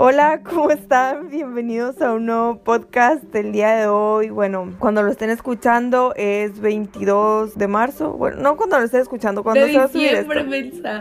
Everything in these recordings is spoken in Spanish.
Hola, ¿cómo están? Bienvenidos a un nuevo podcast del día de hoy. Bueno, cuando lo estén escuchando es 22 de marzo. Bueno, no cuando lo estén escuchando, cuando de se va a subir esto.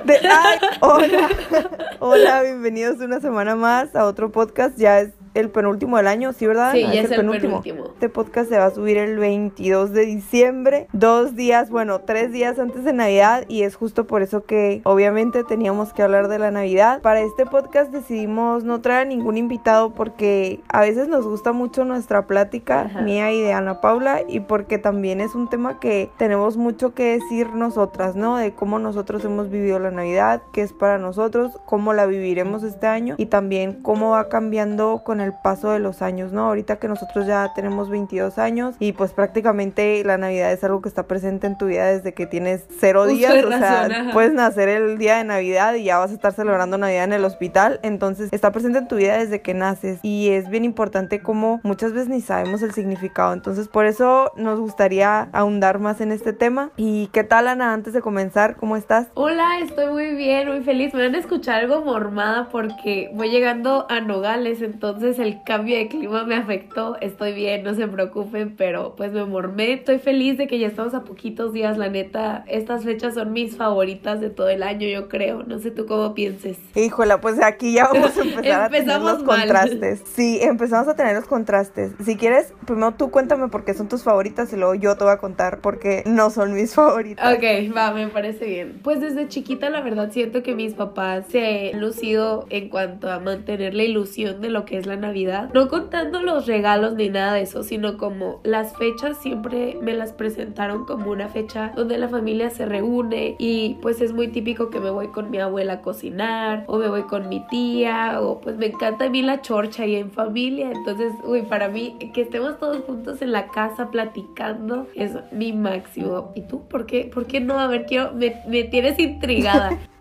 De- ay, hola, hola, bienvenidos una semana más a otro podcast. Ya es el penúltimo del año, ¿sí, verdad? Sí, Ah, ya es el penúltimo. Este podcast se va a subir el 22 de diciembre, dos días, bueno, tres días antes de Navidad y es justo por eso que obviamente teníamos que hablar de la Navidad. Para este podcast decidimos no traer a ningún invitado porque a veces nos gusta mucho nuestra plática, Ajá. mía y de Ana Paula, y porque también es un tema que tenemos mucho que decir nosotras, ¿no? De cómo nosotros hemos vivido la Navidad, qué es para nosotros, cómo la viviremos este año y también cómo va cambiando con el paso de los años, ¿no? Ahorita que nosotros ya tenemos 22 años y pues prácticamente la Navidad es algo que está presente en tu vida desde que tienes cero días, o sea, razón, puedes nacer el día de Navidad y ya vas a estar celebrando Navidad en el hospital, entonces está presente en tu vida desde que naces y es bien importante como muchas veces ni sabemos el significado, entonces por eso nos gustaría ahondar más en este tema. ¿Y qué tal Ana? Antes de comenzar, ¿cómo estás? Hola, estoy muy bien, muy feliz. Me van a escuchar algo mormada porque voy llegando a Nogales, entonces el cambio de clima me afectó. Estoy bien, no se preocupen, pero pues me mormé. Estoy feliz de que ya estamos a poquitos días, la neta. Estas fechas son mis favoritas de todo el año, yo creo. No sé tú cómo pienses. Híjola, pues aquí ya vamos a empezar a tener Empezamos los mal. contrastes. Sí, empezamos a tener los contrastes. Si quieres, primero tú cuéntame por qué son tus favoritas y luego yo te voy a contar por qué no son mis favoritas. Ok, va, me parece bien. Pues desde chiquita la verdad siento que mis papás se han lucido en cuanto a mantener la ilusión de lo que es la Navidad. No contando los regalos ni nada de eso, sino como las fechas siempre me las presentaron como una fecha donde la familia se reúne y pues es muy típico que me voy con mi abuela a cocinar o me voy con mi tía o pues me encanta a mí la chorcha y en familia. Entonces, uy, para mí que estemos todos juntos en la casa platicando es mi máximo. ¿Y tú por qué? ¿Por qué no? A ver, quiero, me, me tienes intrigada.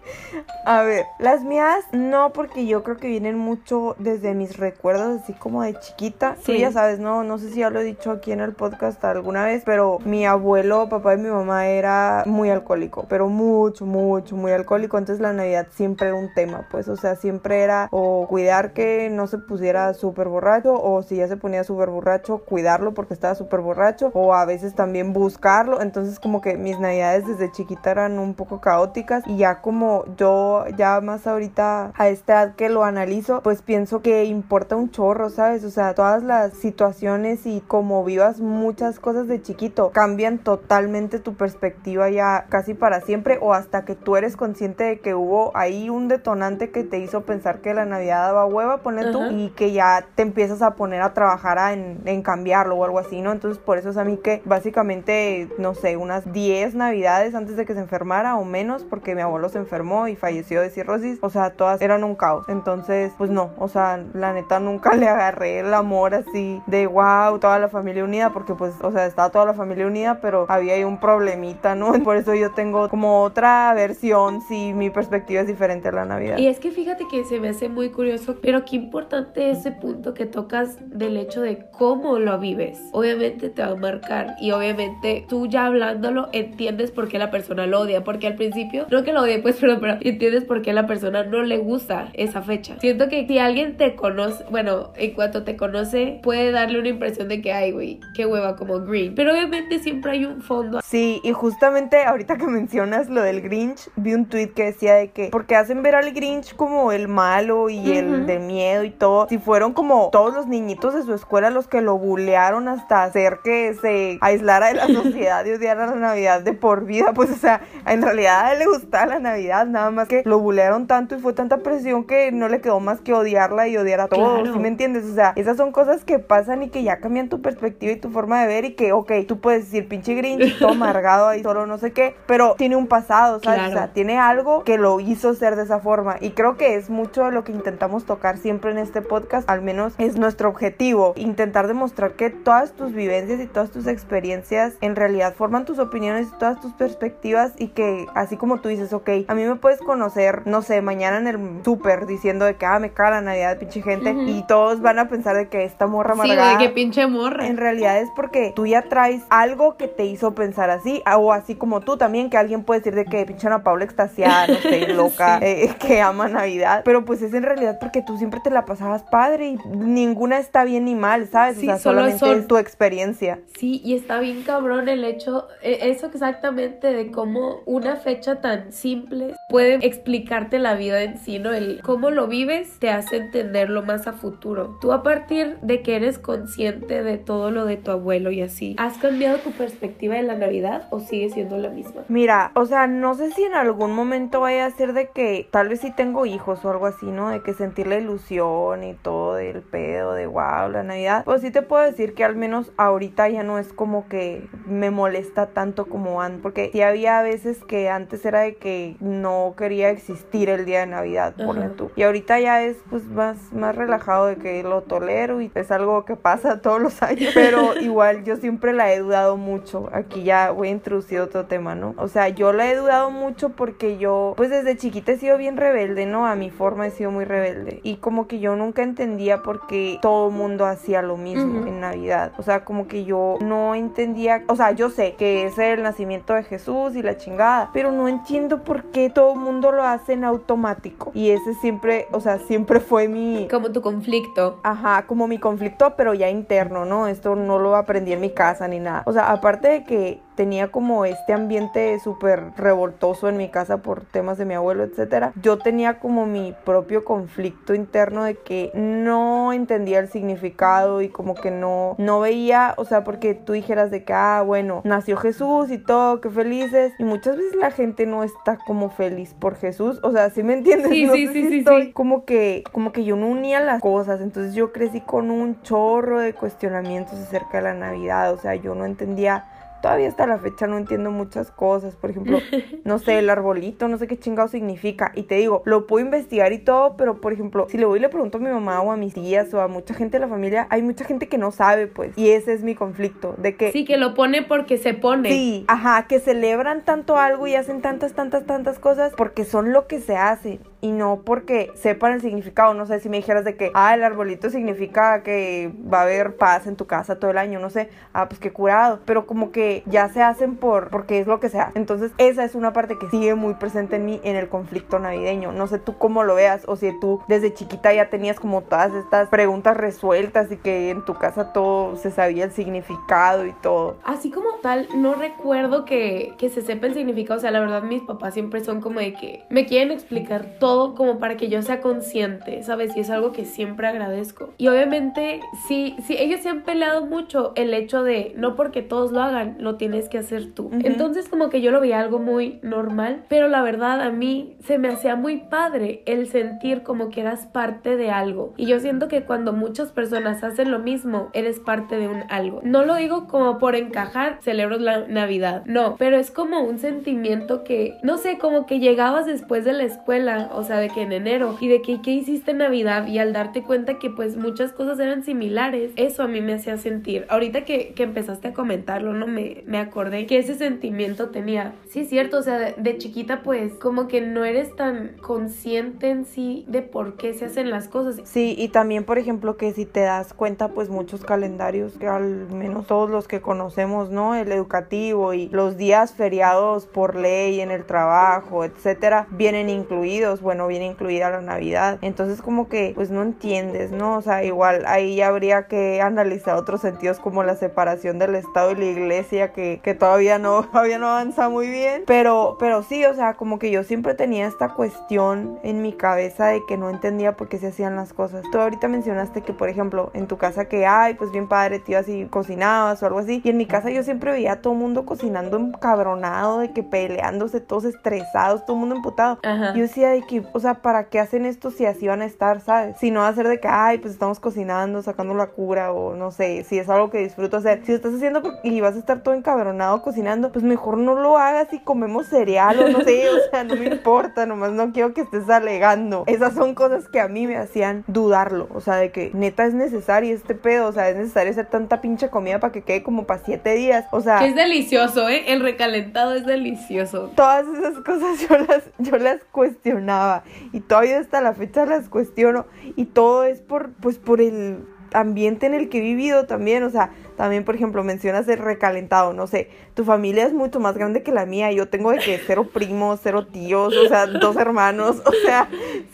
A ver, las mías no, porque yo creo que vienen mucho desde mis recuerdos, así como de chiquita. Tú Sí. ya sabes, no, no sé si ya lo he dicho aquí en el podcast alguna vez, pero mi abuelo, papá de mi mamá era muy alcohólico, pero mucho, mucho, muy alcohólico. Entonces la Navidad siempre era un tema, pues, o sea, siempre era o cuidar que no se pusiera súper borracho, o si ya se ponía súper borracho, cuidarlo porque estaba súper borracho, o a veces también buscarlo. Entonces, como que mis Navidades desde chiquita eran un poco caóticas y ya como yo ya más ahorita a esta edad que lo analizo, pues pienso que importa un chorro, ¿sabes? O sea, todas las situaciones y como vivas muchas cosas de chiquito cambian totalmente tu perspectiva ya casi para siempre o hasta que tú eres consciente de que hubo ahí un detonante que te hizo pensar que la Navidad daba hueva, ponle tú, Ajá. y que ya te empiezas a poner a trabajar a- en, en cambiarlo o algo así, ¿no? Entonces por eso es a mí que básicamente, no sé, unas 10 Navidades antes de que se enfermara o menos, porque mi abuelo se enfermó y falleció de cirrosis, o sea, todas eran un caos. Entonces, pues no, o sea, la neta nunca le agarré el amor así de wow, toda la familia unida, porque pues, o sea, estaba toda la familia unida, pero había ahí un problemita, ¿no? Por eso yo tengo como otra versión, si mi perspectiva es diferente a la Navidad. Y es que fíjate que se me hace muy curioso, pero qué importante ese punto que tocas del hecho de cómo lo vives. Obviamente te va a marcar y obviamente tú ya hablándolo entiendes por qué la persona lo odia, porque al principio, no que lo odie, pues, pero, pero entiendes por qué a la persona no le gusta esa fecha. Siento que si alguien te conoce, bueno, en cuanto te conoce, puede darle una impresión de que, ay, güey, qué hueva como green. Pero obviamente siempre hay un fondo. Sí, y justamente ahorita que mencionas lo del Grinch, vi un tweet que decía de que, porque hacen ver al Grinch como el malo y el de miedo y todo, si fueron como todos los niñitos de su escuela los que lo bulearon hasta hacer que se aislara de la sociedad y odiara la Navidad de por vida, pues o sea, en realidad a él le gustaba la Navidad, nada más que lo bulearon tanto y fue tanta presión que no le quedó más que odiarla y odiar a todos, Claro. ¿sí me entiendes? O sea, esas son cosas que pasan y que ya cambian tu perspectiva y tu forma de ver y que, ok, tú puedes decir pinche Grinch, todo amargado ahí solo no sé qué, pero tiene un pasado, ¿sabes? Claro. O sea, tiene algo que lo hizo ser de esa forma y creo que es mucho de lo que intentamos tocar siempre en este podcast, al menos es nuestro objetivo, intentar demostrar que todas tus vivencias y todas tus experiencias en realidad forman tus opiniones y todas tus perspectivas y que así como tú dices, ok, a mí me me puedes conocer, no sé, mañana en el súper diciendo de que, ah, me caga la Navidad, pinche gente, y todos van a pensar de que esta morra amargada. Sí, de que pinche morra. En realidad es porque tú ya traes algo que te hizo pensar así, o así como tú también, que alguien puede decir de que pinche Ana Paula extasiada, no sé, loca, eh, que ama Navidad, pero pues es en realidad porque tú siempre te la pasabas padre y ninguna está bien ni mal, ¿sabes? Sí, o sea, solo solamente son- tu experiencia. Sí, y está bien cabrón el hecho, eh, eso exactamente de cómo una fecha tan simple puede explicarte la vida en sí, ¿no? El cómo lo vives te hace entenderlo más a futuro. Tú a partir de que eres consciente de todo lo de tu abuelo y así, ¿has cambiado tu perspectiva de la Navidad o sigue siendo la misma? Mira, o sea, no sé si en algún momento vaya a ser de que tal vez si tengo hijos o algo así, ¿no? De que sentir la ilusión y todo del pedo de wow, la Navidad. Pues sí te puedo decir que al menos ahorita ya no es como que me molesta tanto como antes, porque sí había veces que antes era de que no quería existir el día de Navidad, ponle tú. Y ahorita ya es pues más, más relajado de que lo tolero y es algo que pasa todos los años, pero igual yo siempre la he dudado mucho. Aquí ya voy a introducir otro tema, ¿no? O sea, yo la he dudado mucho porque yo, pues desde chiquita he sido bien rebelde, ¿no? A mi forma he sido muy rebelde. Y como que yo nunca entendía por qué todo mundo hacía lo mismo Ujú. en Navidad. O sea, como que yo no entendía, o sea, yo sé que es el nacimiento de Jesús y la chingada, pero no entiendo por qué todo el mundo lo hace en automático. Y ese siempre, o sea, siempre fue mi... Como tu conflicto. Ajá, como mi conflicto, pero ya interno, ¿no? Esto no lo aprendí en mi casa ni nada. O sea, aparte de que tenía como este ambiente súper revoltoso en mi casa por temas de mi abuelo, etcétera, yo tenía como mi propio conflicto interno de que no entendía el significado y como que no, no veía, o sea, porque tú dijeras de que, ah, bueno, nació Jesús y todo, qué felices, y muchas veces la gente no está como feliz por Jesús, o sea, ¿sí me entiendes? Sí, No sí, sé sí, si estoy sí. como que como que yo no unía las cosas entonces yo crecí con un chorro de cuestionamientos acerca de la navidad o sea yo no entendía todavía hasta la fecha no entiendo muchas cosas por ejemplo no sé el arbolito no sé qué chingado significa y te digo lo puedo investigar y todo pero por ejemplo si le voy y le pregunto a mi mamá o a mis tías o a mucha gente de la familia hay mucha gente que no sabe pues y ese es mi conflicto de que Sí, que lo pone porque se pone. Sí, ajá, que celebran tanto algo y hacen tantas, tantas, tantas cosas porque son lo que se hace y no porque sepan el significado. No sé si me dijeras de que, ah, el arbolito significa que va a haber paz en tu casa todo el año, no sé, ah, pues qué curado, pero como que ya se hacen por porque es lo que se hace. Entonces, esa es una parte que sigue muy presente en mí en el conflicto navideño. No sé tú cómo lo veas o si tú desde chiquita ya tenías como todas estas preguntas resueltas y que en tu casa todo se sabía el significado y todo. Así como tal, no recuerdo que, que se sepa el significado. O sea, la verdad, mis papás siempre son como de que me quieren explicar todo como para que yo sea consciente, ¿sabes? Y es algo que siempre agradezco. Y obviamente, sí, sí, ellos se han peleado mucho el hecho de no porque todos lo hagan, lo tienes que hacer tú. Ujú. Entonces, como que yo lo veía algo muy normal, pero la verdad, a mí se me hacía muy padre el sentir como que eras parte de algo. Y yo siento que cuando muchas personas hacen lo mismo, eres parte de un algo. No lo digo como por encajar, celebro la Navidad, no, pero es como un sentimiento que, no sé, como que llegabas después de la escuela, o sea, de que en enero, y de que qué hiciste en Navidad, y al darte cuenta que pues muchas cosas eran similares, eso a mí me hacía sentir. Ahorita que, que empezaste a comentarlo, no me, me acordé que ese sentimiento tenía. Sí, es cierto, o sea, de, chiquita pues como que no eres tan consciente en sí de por qué se hacen las cosas. Sí, y también, por ejemplo, que si te das cuenta, pues muchos calendarios, que al menos todos los que conocemos, ¿no? El educativo y los días feriados por ley en el trabajo, etcétera, vienen incluidos, bueno, viene incluida la Navidad. Entonces, como que, pues no entiendes, ¿no? O sea, igual ahí habría que analizar otros sentidos como la separación del Estado y la Iglesia, que, que todavía no, todavía no avanza muy bien. Pero, pero sí, o sea, como que yo siempre tenía esta cuestión en mi cabeza de que no entendía por qué se hacían las cosas. Tú ahorita mencionaste que, por ejemplo, en tu casa que, ay, pues bien padre, tío, así cocinabas o algo así. Y en mi casa yo siempre veía a todo el mundo cocinando encabronado, de que peleándose, todos estresados, todo el mundo emputado. Ajá. Yo decía de que, que, o sea, ¿para qué hacen esto si así van a estar, sabes? Si no va a ser de que, ay, pues estamos cocinando, sacando la cura o no sé, si es algo que disfruto hacer. Si lo estás haciendo y vas a estar todo encabronado cocinando, pues mejor no lo hagas y comemos cereal o no sé, o sea, no me importa, nomás no quiero que estés alegando. Esas son cosas que a mí me hacían dudarlo, o sea, de que neta es necesario este pedo, o sea, es necesario hacer tanta pinche comida para que quede como para siete días, o sea... es delicioso, ¿eh? El recalentado es delicioso. Todas esas cosas yo las, yo las cuestionaba y todavía hasta la fecha las cuestiono. Y todo es por, pues por el ambiente en el que he vivido también, o sea, también, por ejemplo, mencionas el recalentado, no sé, tu familia es mucho más grande que la mía, yo tengo de que cero primos, cero tíos, o sea, dos hermanos, o sea,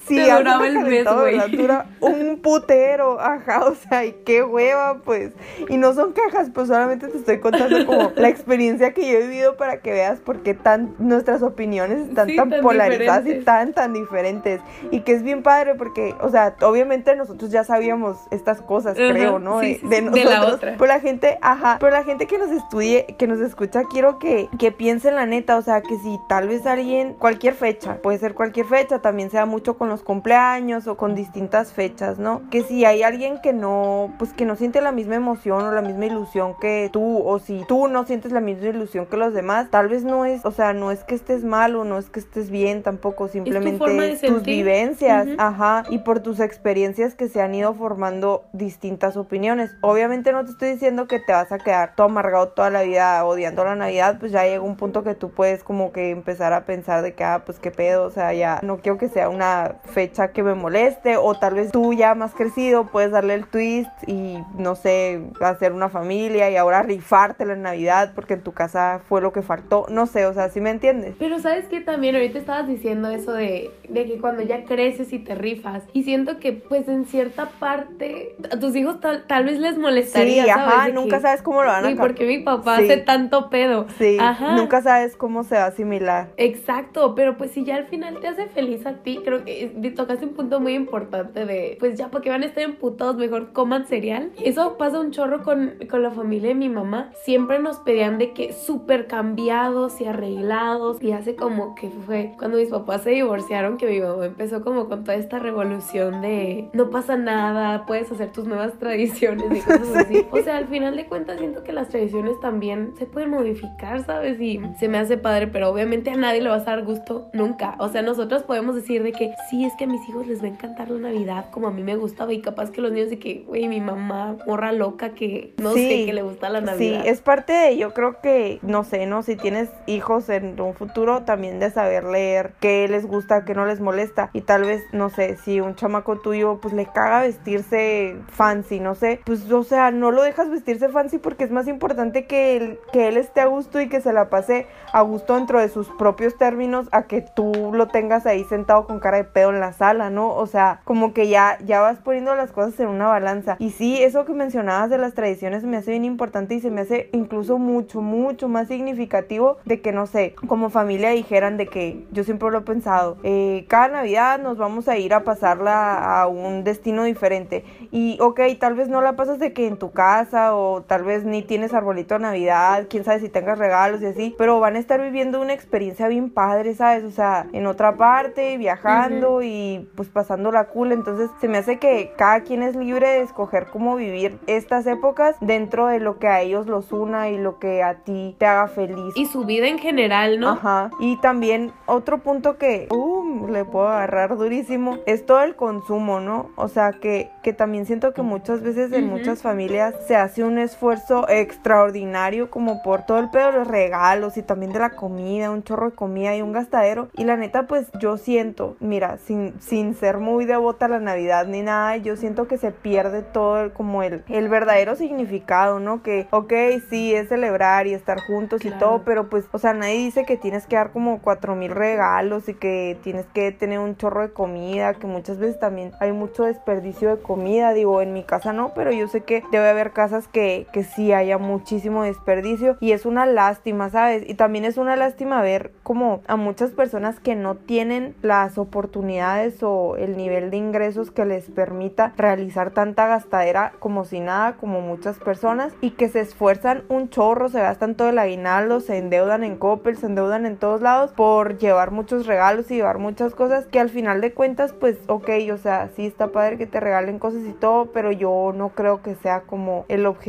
sí, recalentado, ¿verdad? Dura un putero, ajá, o sea, y qué hueva, pues, y no son cajas, pues solamente te estoy contando como la experiencia que yo he vivido para que veas por qué tan, nuestras opiniones están tan, polarizadas y tan, tan diferentes, y que es bien padre porque, o sea, obviamente nosotros ya sabíamos estas cosas, creo, ¿no? de, de, la otra. Pues la gente, ajá, pero la gente que nos estudie, que nos escucha, quiero que, que piensen la neta, o sea, que si tal vez alguien, cualquier fecha, puede ser cualquier fecha, también sea mucho con los cumpleaños o con distintas fechas, ¿no? Que si hay alguien que no, pues que no siente la misma emoción o la misma ilusión que tú, o si tú no sientes la misma ilusión que los demás, tal vez no es, o sea, no es que estés mal o no es que estés bien tampoco, simplemente tus vivencias, ajá, y por tus experiencias que se han ido formando distintas opiniones. Obviamente no te estoy diciendo que te vas a quedar todo amargado toda la vida odiando la Navidad, pues ya llega un punto que tú puedes como que empezar a pensar de que, ah, pues qué pedo, o sea, ya no quiero que sea una fecha que me moleste, o tal vez tú ya más crecido puedes darle el twist y, no sé, hacer una familia y ahora rifarte la Navidad porque en tu casa fue lo que faltó, no sé, o sea, ¿sí me entiendes? Pero sabes que también ahorita estabas diciendo eso de, de que cuando ya creces y te rifas, y siento que pues en cierta parte a tus hijos tal, tal vez les molestaría, sí, Ajá, nunca sabes cómo lo van a ¿Y por qué mi papá hace tanto pedo? Sí, Ajá. nunca sabes cómo se va a asimilar. Exacto, pero pues si ya al final te hace feliz a ti, creo que tocaste un punto muy importante de, pues ya porque van a estar emputados, mejor coman cereal. Eso pasa un chorro con, con la familia de mi mamá. Siempre nos pedían de que súper cambiados y arreglados. Y hace como que fue cuando mis papás se divorciaron que mi mamá empezó como con toda esta revolución de no pasa nada, puedes hacer tus nuevas tradiciones y cosas así. O sea, al final de cuentas siento que las tradiciones también se pueden modificar, ¿sabes? Y se me hace padre, pero obviamente a nadie le va a dar gusto nunca. O sea, nosotros podemos decir de que sí, es que a mis hijos les va a encantar la Navidad como a mí me gustaba y capaz que los niños de que, güey, mi mamá, morra loca que no sé, que le gusta la Navidad. Sí, es parte de, yo creo que, no sé, ¿no? Si tienes hijos en un futuro, también de saber leer qué les gusta, qué no les molesta. Y tal vez, no sé, si un chamaco tuyo, pues le caga vestirse fancy, no sé, pues, o sea, no lo dejas vestirse fancy porque es más importante que él, que él esté a gusto y que se la pase a gusto dentro de sus propios términos a que tú lo tengas ahí sentado con cara de pedo en la sala, ¿no? O sea, como que ya, ya vas poniendo las cosas en una balanza. Y sí, eso que mencionabas de las tradiciones me hace bien importante y se me hace incluso mucho, mucho más significativo de que, no sé, como familia dijeran de que yo siempre lo he pensado, eh, cada Navidad nos vamos a ir a pasarla a un destino diferente. Y ok, tal vez no la pasas de que en tu casa o tal vez ni tienes arbolito de Navidad, quién sabe si tengas regalos y así, pero van a estar viviendo una experiencia bien padre, ¿sabes? O sea, en otra parte, viajando y pues pasando la cool, entonces se me hace que cada quien es libre de escoger cómo vivir estas épocas dentro de lo que a ellos los una y lo que a ti te haga feliz. Y su vida en general, ¿no? Ajá. Y también otro punto que, uh, le puedo agarrar durísimo, es todo el consumo, ¿no? O sea, que, que también siento que muchas veces en muchas familias se hace un esfuerzo extraordinario como por todo el pedo de los regalos y también de la comida, un chorro de comida y un gastadero. Y la neta, pues yo siento, mira, sin, sin ser muy devota a la Navidad ni nada, yo siento que se pierde todo el, como el, el verdadero significado, ¿no? Que, ok, sí, es celebrar y estar juntos y todo, pero pues, o sea, nadie dice que tienes que dar como cuatro mil regalos y que tienes que tener un chorro de comida, que muchas veces también hay mucho desperdicio de comida, digo, en mi casa no, pero yo sé que debe haber casas que, que sí haya muchísimo desperdicio y es una lástima, ¿sabes? Y también es una lástima ver como a muchas personas que no tienen las oportunidades o el nivel de ingresos que les permita realizar tanta gastadera como si nada, como muchas personas y que se esfuerzan un chorro, se gastan todo el aguinaldo, se endeudan en Coppel, se endeudan en todos lados por llevar muchos regalos y llevar muchas cosas que al final de cuentas, pues, ok, o sea, sí está padre que te regalen cosas y todo, pero yo no creo que sea como el objetivo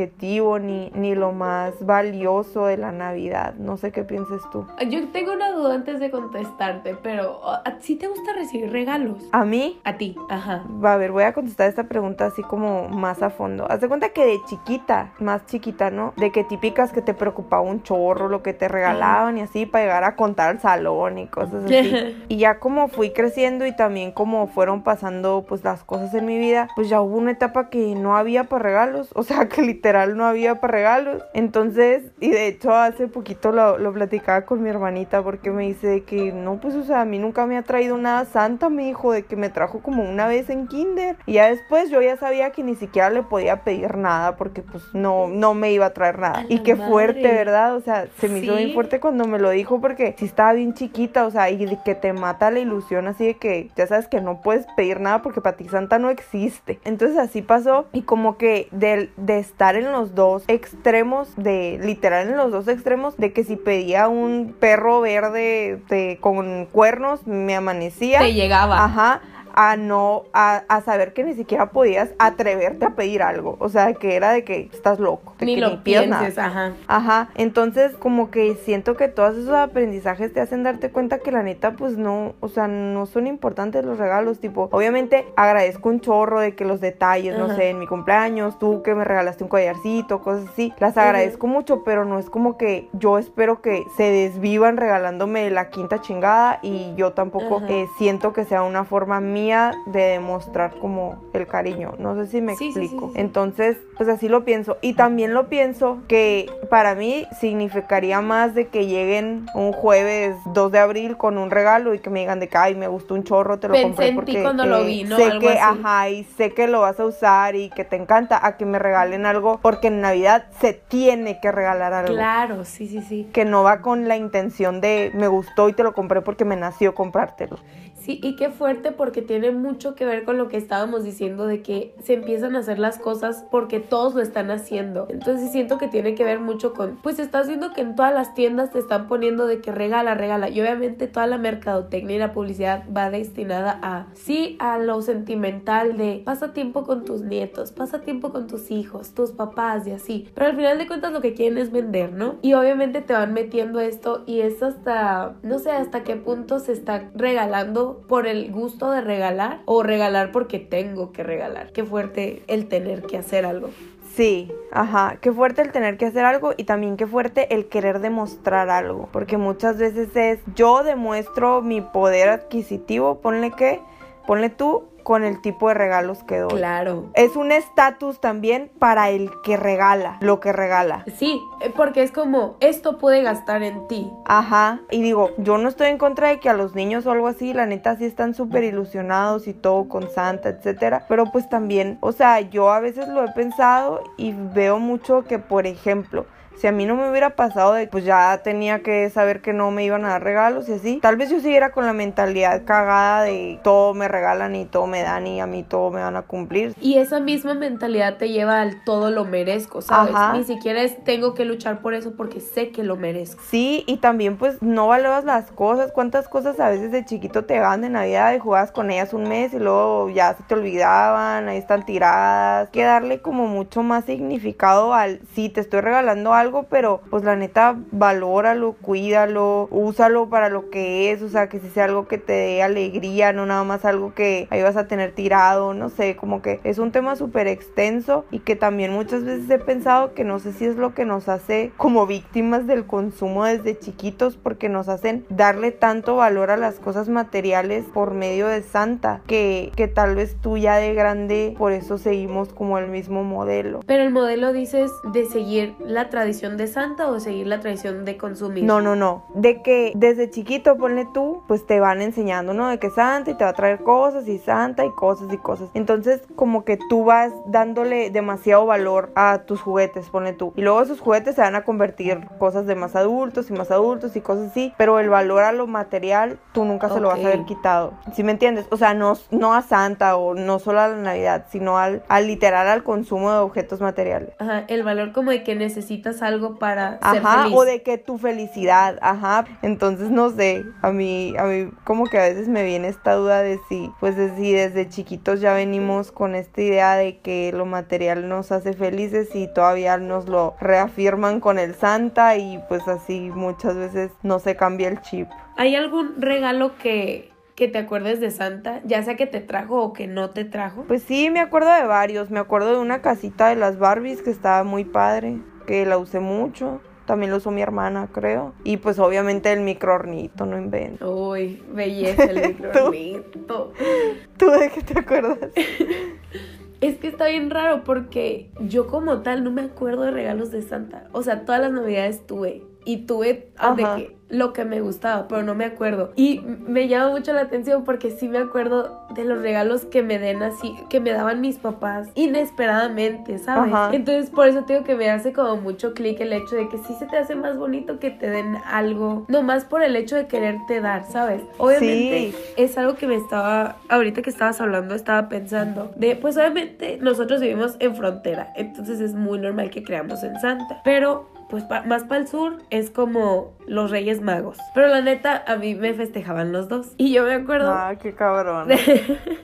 ni, ni lo más valioso de la Navidad. No sé qué pienses tú. Yo tengo una duda antes de contestarte, pero ¿a ti te gusta recibir regalos? ¿A mí? A ti, ajá. Va a ver, voy a contestar esta pregunta así como más a fondo. Haz de cuenta que de chiquita, más chiquita, ¿no? De que típicas que te preocupaba un chorro, lo que te regalaban y así para llegar a contar al salón y cosas así. y ya como fui creciendo y también como fueron pasando pues las cosas en mi vida, pues ya hubo una etapa que no había para regalos, o sea que literal no había para regalos. Entonces, y de hecho hace poquito lo, lo platicaba con mi hermanita porque me dice que no, pues o sea, a mí nunca me ha traído nada santa, me dijo, de que me trajo como una vez en kinder. Y ya después yo ya sabía que ni siquiera le podía pedir nada porque pues no, no me iba a traer nada. y qué fuerte, ¿verdad? O sea, se me hizo bien fuerte cuando me lo dijo porque si estaba bien chiquita, o sea, y de que te mata la ilusión así de que ya sabes que no puedes pedir nada porque para ti Santa no existe. Entonces así pasó y como que de, de estar en los dos extremos, de literal en los dos extremos, de que si pedía un perro verde de, con cuernos, me amanecía. Te llegaba. Ajá a no, a, a, saber que ni siquiera podías atreverte a pedir algo. O sea, que era de que estás loco. ni lo pienses, ajá. Ajá. Entonces, como que siento que todos esos aprendizajes te hacen darte cuenta que la neta, pues no, o sea, no son importantes los regalos. Tipo, obviamente agradezco un chorro de que los detalles, no sé, en mi cumpleaños, tú que me regalaste un collarcito, cosas así, las agradezco mucho, pero no es como que yo espero que se desvivan regalándome la quinta chingada y yo tampoco eh, siento que sea una forma mía de demostrar como el cariño. No sé si me explico. Entonces, pues así lo pienso. Y también lo pienso que para mí significaría más de que lleguen un jueves 2 de abril con un regalo y que me digan de que, ay, me gustó un chorro, te lo compré porque cuando lo vi, ¿no? sé que, ajá, y sé que lo vas a usar y que te encanta, a que me regalen algo porque en Navidad se tiene que regalar algo. Claro, sí, sí, sí. Que no va con la intención de me gustó y te lo compré porque me nació comprártelo. Sí, y qué fuerte porque tiene mucho que ver con lo que estábamos diciendo de que se empiezan a hacer las cosas porque todos lo están haciendo. Entonces siento que tiene que ver mucho con, pues estás viendo que en todas las tiendas te están poniendo de que regala, regala. Y obviamente toda la mercadotecnia y la publicidad va destinada a, sí, a lo sentimental de pasa tiempo con tus nietos, pasa tiempo con tus hijos, tus papás y así. Pero al final de cuentas lo que quieren es vender, ¿no? Y obviamente te van metiendo esto y es hasta, no sé hasta qué punto se está regalando por el gusto de regalar o regalar porque tengo que regalar. Qué fuerte el tener que hacer algo. Sí, ajá, qué fuerte el tener que hacer algo y también qué fuerte el querer demostrar algo, porque muchas veces es yo demuestro mi poder adquisitivo, ponle que, ponle tú con el tipo de regalos que doy. Claro. Es un estatus también para el que regala, lo que regala. Sí, eh, porque es como, esto puede gastar en ti. Ajá. Y digo, yo no estoy en contra de que a los niños o algo así, la neta sí están súper ilusionados y todo con Santa, etcétera. Pero pues también, o sea, yo a veces lo he pensado y veo mucho que, por ejemplo, si a mí no me hubiera pasado de pues ya tenía que saber que no me iban a dar regalos y así, tal vez yo siguiera con la mentalidad cagada de todo me regalan y todo me dan y a mí todo me van a cumplir. Y esa misma mentalidad te lleva al todo lo merezco, ¿sabes? Ni siquiera es tengo que luchar por eso porque sé que lo merezco. Sí, y también pues no valoras las cosas, cuántas cosas a veces de chiquito te dan de Navidad y jugabas con ellas un mes y luego ya se te olvidaban, ahí están tiradas. Hay que darle como mucho más significado al sí, te estoy regalando algo algo, pero pues la neta, valóralo, cuídalo, úsalo para lo que es, o sea, que si sea algo que te dé alegría, no nada más algo que ahí vas a tener tirado, no sé, como que es un tema súper extenso y que también muchas veces he pensado que no sé si es lo que nos hace como víctimas del consumo desde chiquitos, porque nos hacen darle tanto valor a las cosas materiales por medio de Santa, que, que tal vez tú ya de grande, por eso seguimos como el mismo modelo. Pero el modelo dices de seguir la tradición de santa o seguir la tradición de consumir? No, no, no. De que desde chiquito, ponle tú, pues te van enseñando, ¿no? De que santa y te va a traer cosas y santa y cosas y cosas. Entonces, como que tú vas dándole demasiado valor a tus juguetes, ponle tú. Y luego esos juguetes se van a convertir cosas de más adultos y más adultos y cosas así. Pero el valor a lo material, tú nunca se lo vas a haber quitado. ¿Sí me entiendes? O sea, no, no a Santa o no solo a la Navidad, sino al, al literal al consumo de objetos materiales. Ajá, el valor como de que necesitas algo para ajá, ser o de que tu felicidad, ajá. Entonces no sé, a mí a mí como que a veces me viene esta duda de si pues de si desde chiquitos ya venimos con esta idea de que lo material nos hace felices y todavía nos lo reafirman con el Santa y pues así muchas veces no se cambia el chip. ¿Hay algún regalo que que te acuerdes de Santa, ya sea que te trajo o que no te trajo? Pues sí, me acuerdo de varios. Me acuerdo de una casita de las Barbies que estaba muy padre, que la usé mucho. También lo usó mi hermana, creo. Y pues obviamente el microornito, no invento. Uy, belleza el microornito. ¿Tú de qué te acuerdas? Es que está bien raro porque yo como tal no me acuerdo de regalos de Santa. O sea, todas las navidades tuve. Y tuve de que lo que me gustaba, pero no me acuerdo. Y me llama mucho la atención porque sí me acuerdo de los regalos que me den así, que me daban mis papás inesperadamente, ¿sabes? Entonces por eso tengo que me hace como mucho clic el hecho de que sí se te hace más bonito que te den algo, no más por el hecho de quererte dar, ¿sabes? Obviamente es algo que me estaba, ahorita que estabas hablando, estaba pensando de, pues obviamente nosotros vivimos en frontera, entonces es muy normal que creamos en Santa, pero pues más para el sur es como los Reyes Magos. Pero la neta, a mí me festejaban los dos. Y yo me acuerdo... Ah, qué cabrón.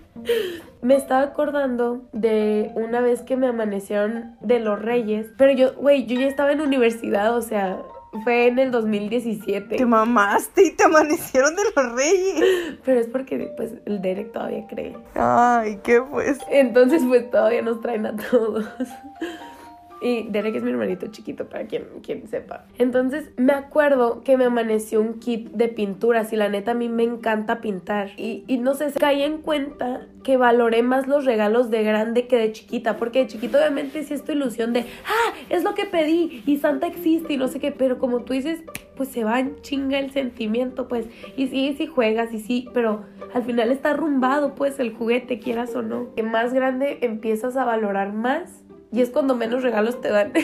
me estaba acordando de una vez que me amanecieron de los Reyes. Pero yo, güey, yo ya estaba en universidad, o sea... Fue en el 2017. Te mamaste y te amanecieron de los reyes. Pero es porque pues el Derek todavía cree. Ay, ¿qué pues? Entonces pues todavía nos traen a todos. Y Derek es mi hermanito chiquito, para quien, quien sepa. Entonces me acuerdo que me amaneció un kit de pinturas y la neta a mí me encanta pintar. Y, y no sé, caí en cuenta que valoré más los regalos de grande que de chiquita. Porque de chiquito obviamente sí esta ilusión de, ah, es lo que pedí y Santa existe y no sé qué. Pero como tú dices, pues se va en chinga el sentimiento, pues. Y sí, sí juegas y sí, pero al final está arrumbado, pues, el juguete, quieras o no. Que más grande empiezas a valorar más y es cuando menos regalos te dan.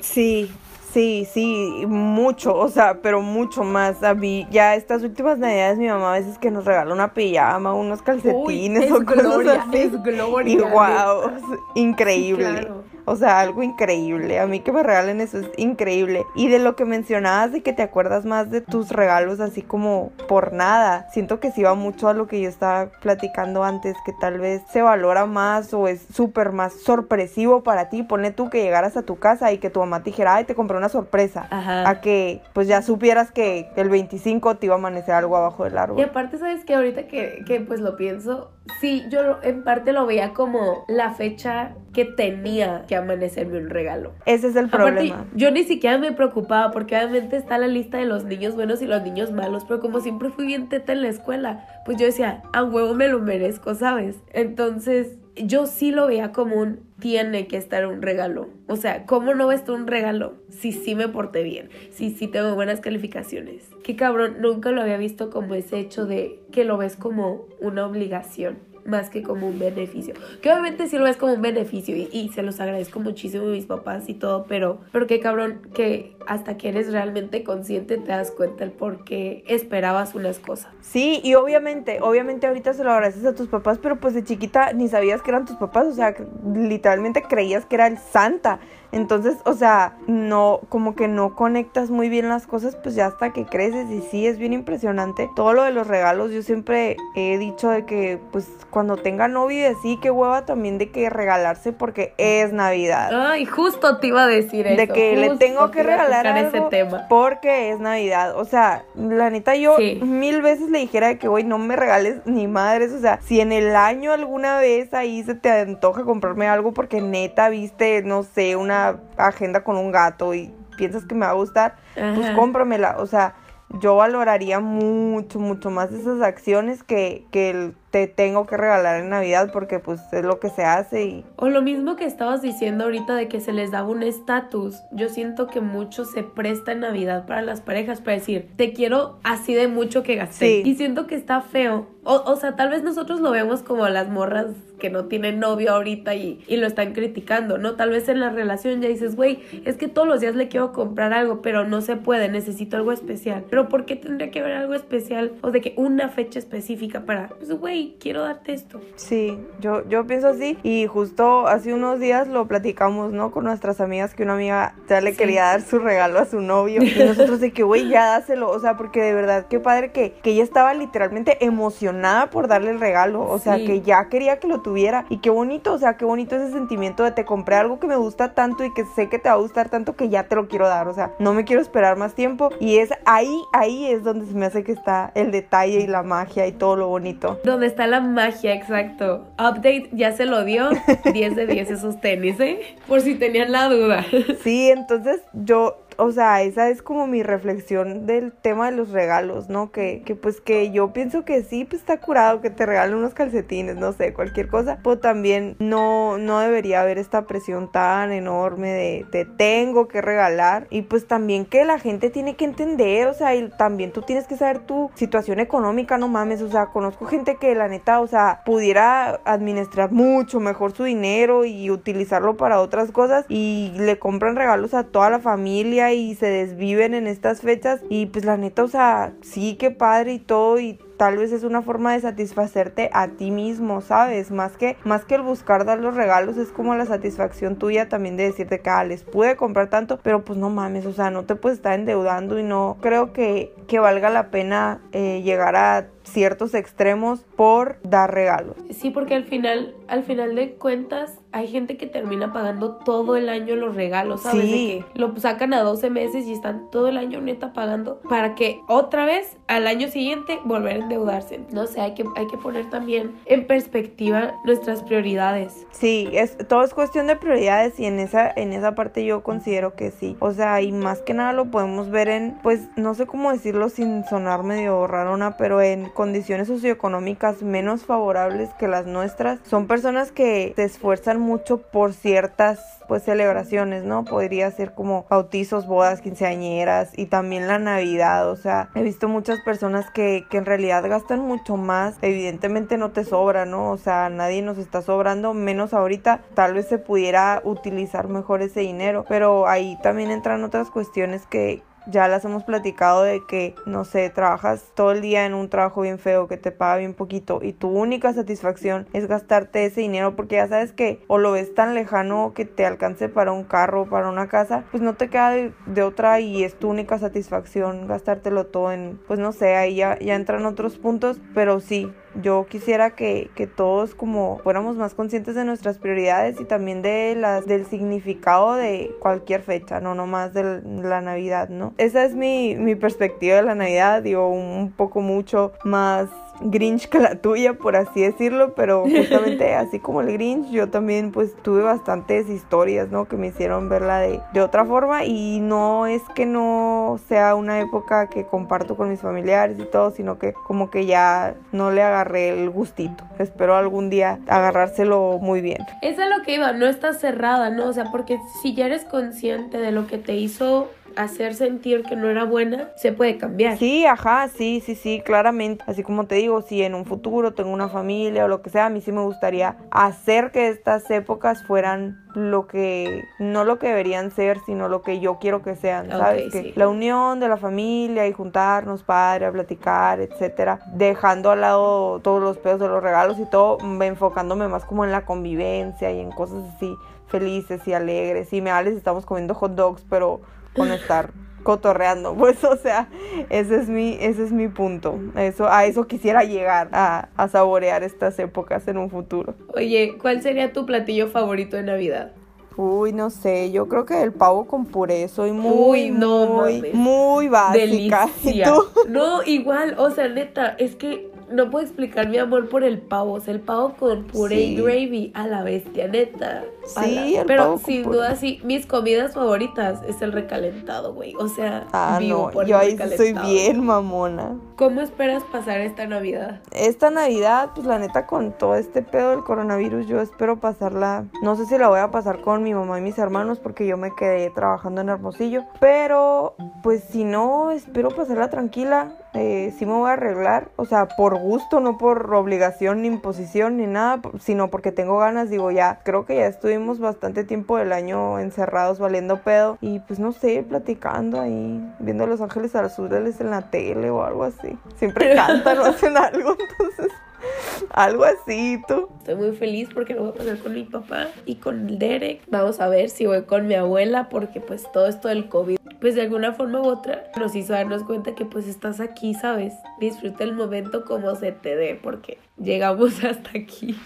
Sí, sí, sí, mucho, o sea, pero mucho más. A mí, ya estas últimas navidades, mi mamá a veces que nos regala una pijama, unos calcetines o cosas así. Es gloria. Y wow, increíble. O sea, algo increíble. A mí que me regalen eso es increíble. Y de lo que mencionabas de que te acuerdas más de tus regalos así como por nada. Siento que sí va mucho a lo que yo estaba platicando antes, que tal vez se valora más o es súper más sorpresivo para ti. Pone tú que llegaras a tu casa y que tu mamá te dijera, ay, te compré una sorpresa. Ajá. A que pues ya supieras que el 25 te iba a amanecer algo abajo del árbol. Y aparte, ¿sabes que Ahorita que, que pues lo pienso, sí, yo en parte lo veía como la fecha que tenía que amanecerme un regalo. Ese es el problema. yo ni siquiera me preocupaba porque obviamente está la lista de los niños buenos y los niños malos, pero como siempre fui bien teta en la escuela, pues yo decía, a huevo me lo merezco, ¿sabes? Entonces yo sí lo veía como un tiene que estar un regalo. O sea, ¿cómo no va a estar un regalo si sí me porté bien? Si sí tengo buenas calificaciones. Qué cabrón, nunca lo había visto como ese hecho de que lo ves como una obligación más que como un beneficio. Que obviamente sí lo ves como un beneficio y, se los agradezco muchísimo a mis papás y todo, pero, pero qué cabrón que hasta que eres realmente consciente te das cuenta el por qué esperabas unas cosas. Sí, y obviamente, obviamente ahorita se lo agradeces a tus papás, pero pues de chiquita ni sabías que eran tus papás, o sea, literalmente creías que era el Santa. Entonces, o sea, no, como que no conectas muy bien las cosas, pues ya hasta que creces y sí, es bien impresionante. Todo lo de los regalos, yo siempre he dicho de que, pues, cuando tenga novio y así, qué hueva también de que regalarse porque es Navidad. Ay, justo te iba a decir eso. De que le tengo que regalar algo ese tema. porque es Navidad. O sea, la neta, yo mil veces le dijera de que, güey, no me regales ni madres. O sea, si en el año alguna vez ahí se te antoja comprarme algo porque neta viste, no sé, una agenda con un gato y piensas que me va a gustar, pues cómpramela. O sea, yo valoraría mucho, mucho más esas acciones que, que el te tengo que regalar en Navidad porque pues es lo que se hace y... O lo mismo que estabas diciendo ahorita de que se les daba un estatus. Yo siento que mucho se presta en Navidad para las parejas para decir, te quiero así de mucho que gasté. Y siento que está feo. O, o sea, tal vez nosotros lo vemos como las morras que no tienen novio ahorita y, y lo están criticando, ¿no? Tal vez en la relación ya dices, güey, es que todos los días le quiero comprar algo, pero no se puede, necesito algo especial. Pero ¿por qué tendría que haber algo especial? O de que una fecha específica para, pues, güey, hey, quiero darte esto. Sí, yo, yo pienso así. Y justo hace unos días lo platicamos, ¿no? Con nuestras amigas que una amiga ya le quería dar su regalo a su novio. Y nosotros de que, güey, ya dáselo, o sea, porque de verdad, qué padre que, que ella estaba literalmente emocionada por darle el regalo, o sea, que ya quería que lo tuviera. Y qué bonito, o sea, qué bonito ese sentimiento de te compré algo que me gusta tanto y que sé que te va a gustar tanto que ya te lo quiero dar, o sea, no me quiero esperar más tiempo. Y es ahí, ahí es donde se me hace que está el detalle y la magia y todo lo bonito. Donde está la magia, exacto. Update ya se lo dio, 10 de 10 esos tenis, ¿eh? Por si tenían la duda. Sí, entonces yo o sea, esa es como mi reflexión del tema de los regalos, ¿no? Que, que pues que yo pienso que sí, pues está curado que te regalen unos calcetines, no sé, cualquier cosa, pero también no, no debería haber esta presión tan enorme de te tengo que regalar y pues también que la gente tiene que entender, o sea, y también tú tienes que saber tu situación económica, no mames, o sea, conozco gente que la neta, o sea, pudiera administrar mucho mejor su dinero y utilizarlo para otras cosas y le compran regalos a toda la familia y se desviven en estas fechas y pues la neta, o sea, sí que padre y todo y tal vez es una forma de satisfacerte a ti mismo, ¿sabes? Más que, más que el buscar dar los regalos, es como la satisfacción tuya también de decirte que ah, les pude comprar tanto, pero pues no mames, o sea, no te puedes estar endeudando y no creo que, que valga la pena eh, llegar a ciertos extremos por dar regalos. Sí, porque al final, al final de cuentas, hay gente que termina pagando todo el año los regalos, ¿sabes? Sí. que lo sacan a 12 meses y están todo el año neta pagando para que otra vez al año siguiente volver a endeudarse. No sé, hay que, hay que poner también en perspectiva nuestras prioridades. Sí, es, todo es cuestión de prioridades y en esa, en esa parte yo considero que sí. O sea, y más que nada lo podemos ver en, pues, no sé cómo decirlo sin sonar medio rarona, pero en condiciones socioeconómicas menos favorables que las nuestras. Son personas que se esfuerzan mucho por ciertas pues celebraciones, ¿no? Podría ser como bautizos, bodas, quinceañeras y también la Navidad, o sea, he visto muchas personas que, que en realidad gastan mucho más, evidentemente no te sobra, ¿no? O sea, nadie nos está sobrando, menos ahorita, tal vez se pudiera utilizar mejor ese dinero, pero ahí también entran otras cuestiones que, ya las hemos platicado de que, no sé, trabajas todo el día en un trabajo bien feo que te paga bien poquito y tu única satisfacción es gastarte ese dinero porque ya sabes que o lo ves tan lejano que te alcance para un carro, para una casa, pues no te queda de, otra y es tu única satisfacción gastártelo todo en, pues no sé, ahí ya, ya entran otros puntos, pero sí, yo quisiera que, que, todos como fuéramos más conscientes de nuestras prioridades y también de las del significado de cualquier fecha, no nomás de la Navidad, ¿no? Esa es mi, mi perspectiva de la Navidad, digo, un poco mucho más Grinch que la tuya, por así decirlo, pero justamente así como el Grinch, yo también pues tuve bastantes historias, ¿no? Que me hicieron verla de, de otra forma y no es que no sea una época que comparto con mis familiares y todo, sino que como que ya no le agarré el gustito. Espero algún día agarrárselo muy bien. Eso es lo que iba, no está cerrada, ¿no? O sea, porque si ya eres consciente de lo que te hizo hacer sentir que no era buena, se puede cambiar. Sí, ajá, sí, sí, sí, claramente. Así como te digo, si en un futuro tengo una familia o lo que sea, a mí sí me gustaría hacer que estas épocas fueran lo que, no lo que deberían ser, sino lo que yo quiero que sean, ¿sabes? que la unión de la familia y juntarnos, padre, a platicar, etcétera, dejando al lado todos los pedos de los regalos y todo, enfocándome más como en la convivencia y en cosas así felices y alegres. Y me Alex estamos comiendo hot dogs, pero con estar cotorreando. Pues, o sea, ese es mi, ese es mi punto. Eso, a eso quisiera llegar, a, a saborear estas épocas en un futuro. Oye, ¿cuál sería tu platillo favorito de Navidad? Uy, no sé, yo creo que el pavo con puré, soy muy, no, muy, muy básica. ¿Y tú? No, igual, o sea, neta, es que no puedo explicar mi amor por el pavo. O sea, el pavo con puré y gravy a la bestia, neta. Sí, el Pero pavo sin duda, sí, mis comidas favoritas es el recalentado, güey. O sea, ah, no, yo ahí soy bien mamona. ¿Cómo esperas pasar esta Navidad? Esta Navidad, pues la neta, con todo este pedo del coronavirus, yo espero pasarla. No sé si la voy a pasar con mi mamá y mis hermanos, porque yo me quedé trabajando en Hermosillo. Pero, pues si no, espero pasarla tranquila. Eh, sí me voy a arreglar, o sea, por gusto, no por obligación ni imposición ni nada, sino porque tengo ganas, digo, ya, creo que ya estuvimos bastante tiempo del año encerrados valiendo pedo y pues no sé, platicando ahí, viendo a Los Ángeles Azules en la tele o algo así. Siempre cantan o hacen algo, entonces Algo así, tú. Estoy muy feliz porque lo voy a pasar con mi papá y con el Derek. Vamos a ver si voy con mi abuela porque pues todo esto del COVID, pues de alguna forma u otra nos hizo darnos cuenta que pues estás aquí, ¿sabes? Disfruta el momento como se te dé porque llegamos hasta aquí.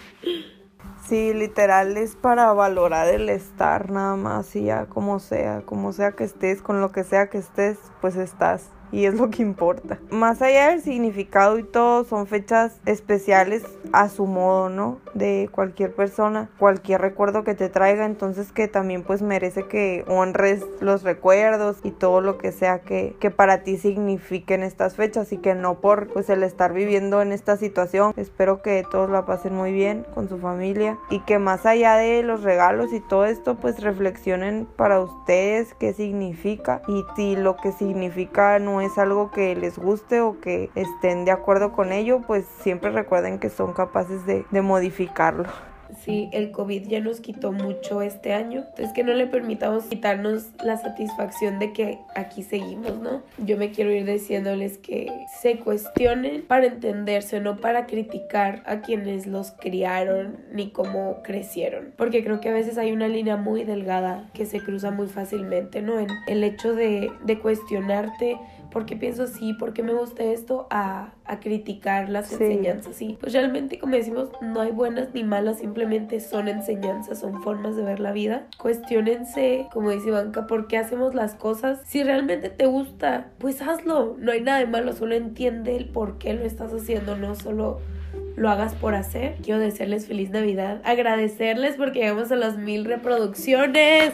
Sí, literal es para valorar el estar nada más y ya como sea, como sea que estés, con lo que sea que estés, pues estás y es lo que importa. Más allá del significado y todo, son fechas especiales a su modo, ¿no? De cualquier persona, cualquier recuerdo que te traiga, entonces que también pues merece que honres los recuerdos y todo lo que sea que, que para ti signifiquen estas fechas y que no por pues el estar viviendo en esta situación. Espero que todos la pasen muy bien con su familia y que más allá de los regalos y todo esto pues reflexionen para ustedes qué significa y si lo que significa no es algo que les guste o que estén de acuerdo con ello, pues siempre recuerden que son capaces de, de modificarlo. Sí, el COVID ya nos quitó mucho este año, entonces que no le permitamos quitarnos la satisfacción de que aquí seguimos, ¿no? Yo me quiero ir diciéndoles que se cuestionen para entenderse, no para criticar a quienes los criaron ni cómo crecieron, porque creo que a veces hay una línea muy delgada que se cruza muy fácilmente, ¿no? En el hecho de, de cuestionarte por qué pienso así, por qué me gusta esto, a, a criticar las Sí. enseñanzas. Sí, pues realmente, como decimos, no hay buenas ni malas, simplemente son enseñanzas, son formas de ver la vida. Cuestiónense, como dice Ivanka, por qué hacemos las cosas. Si realmente te gusta, pues hazlo. No hay nada de malo, solo entiende el por qué lo estás haciendo, no solo lo hagas por hacer. Quiero desearles feliz Navidad, agradecerles porque llegamos a las mil reproducciones.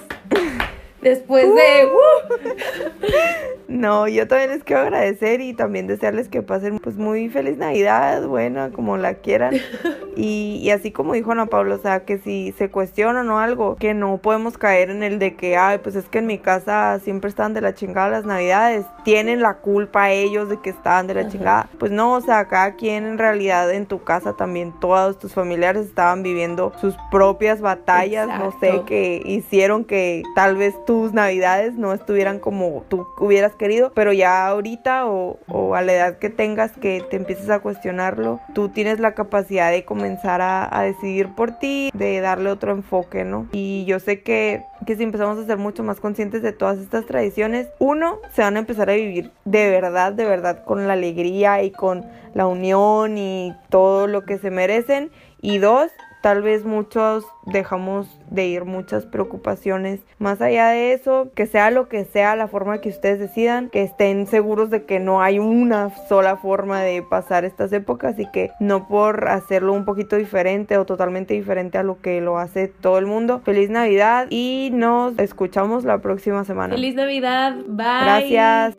Después de... ¡uh! No, yo también les quiero agradecer y también desearles que pasen pues muy feliz Navidad, buena, como la quieran. Y, y así como dijo Ana Paula, o sea, que si se cuestionan o algo, que no podemos caer en el de que, ay, pues es que en mi casa siempre están de la chingada las Navidades, tienen la culpa ellos de que estaban de la Ajá. chingada. Pues no, o sea, cada quien en realidad en tu casa también, todos tus familiares estaban viviendo sus propias batallas, no sé, que hicieron que tal vez tus navidades no estuvieran como tú hubieras querido, pero ya ahorita o, a la edad que tengas que te empieces a cuestionarlo, tú tienes la capacidad de comenzar a, a decidir por ti, de darle otro enfoque, ¿no? Y yo sé que, que si empezamos a ser mucho más conscientes de todas estas tradiciones, uno, se van a empezar a vivir de verdad, de verdad, con la alegría y con la unión y todo lo que se merecen. Y dos, tal vez muchos dejamos de ir muchas preocupaciones. Más allá de eso, que sea lo que sea la forma que ustedes decidan, que estén seguros de que no hay una sola forma de pasar estas épocas y que no por hacerlo un poquito diferente o totalmente diferente a lo que lo hace todo el mundo. Feliz Navidad y nos escuchamos la próxima semana. Feliz Navidad. Bye. Gracias.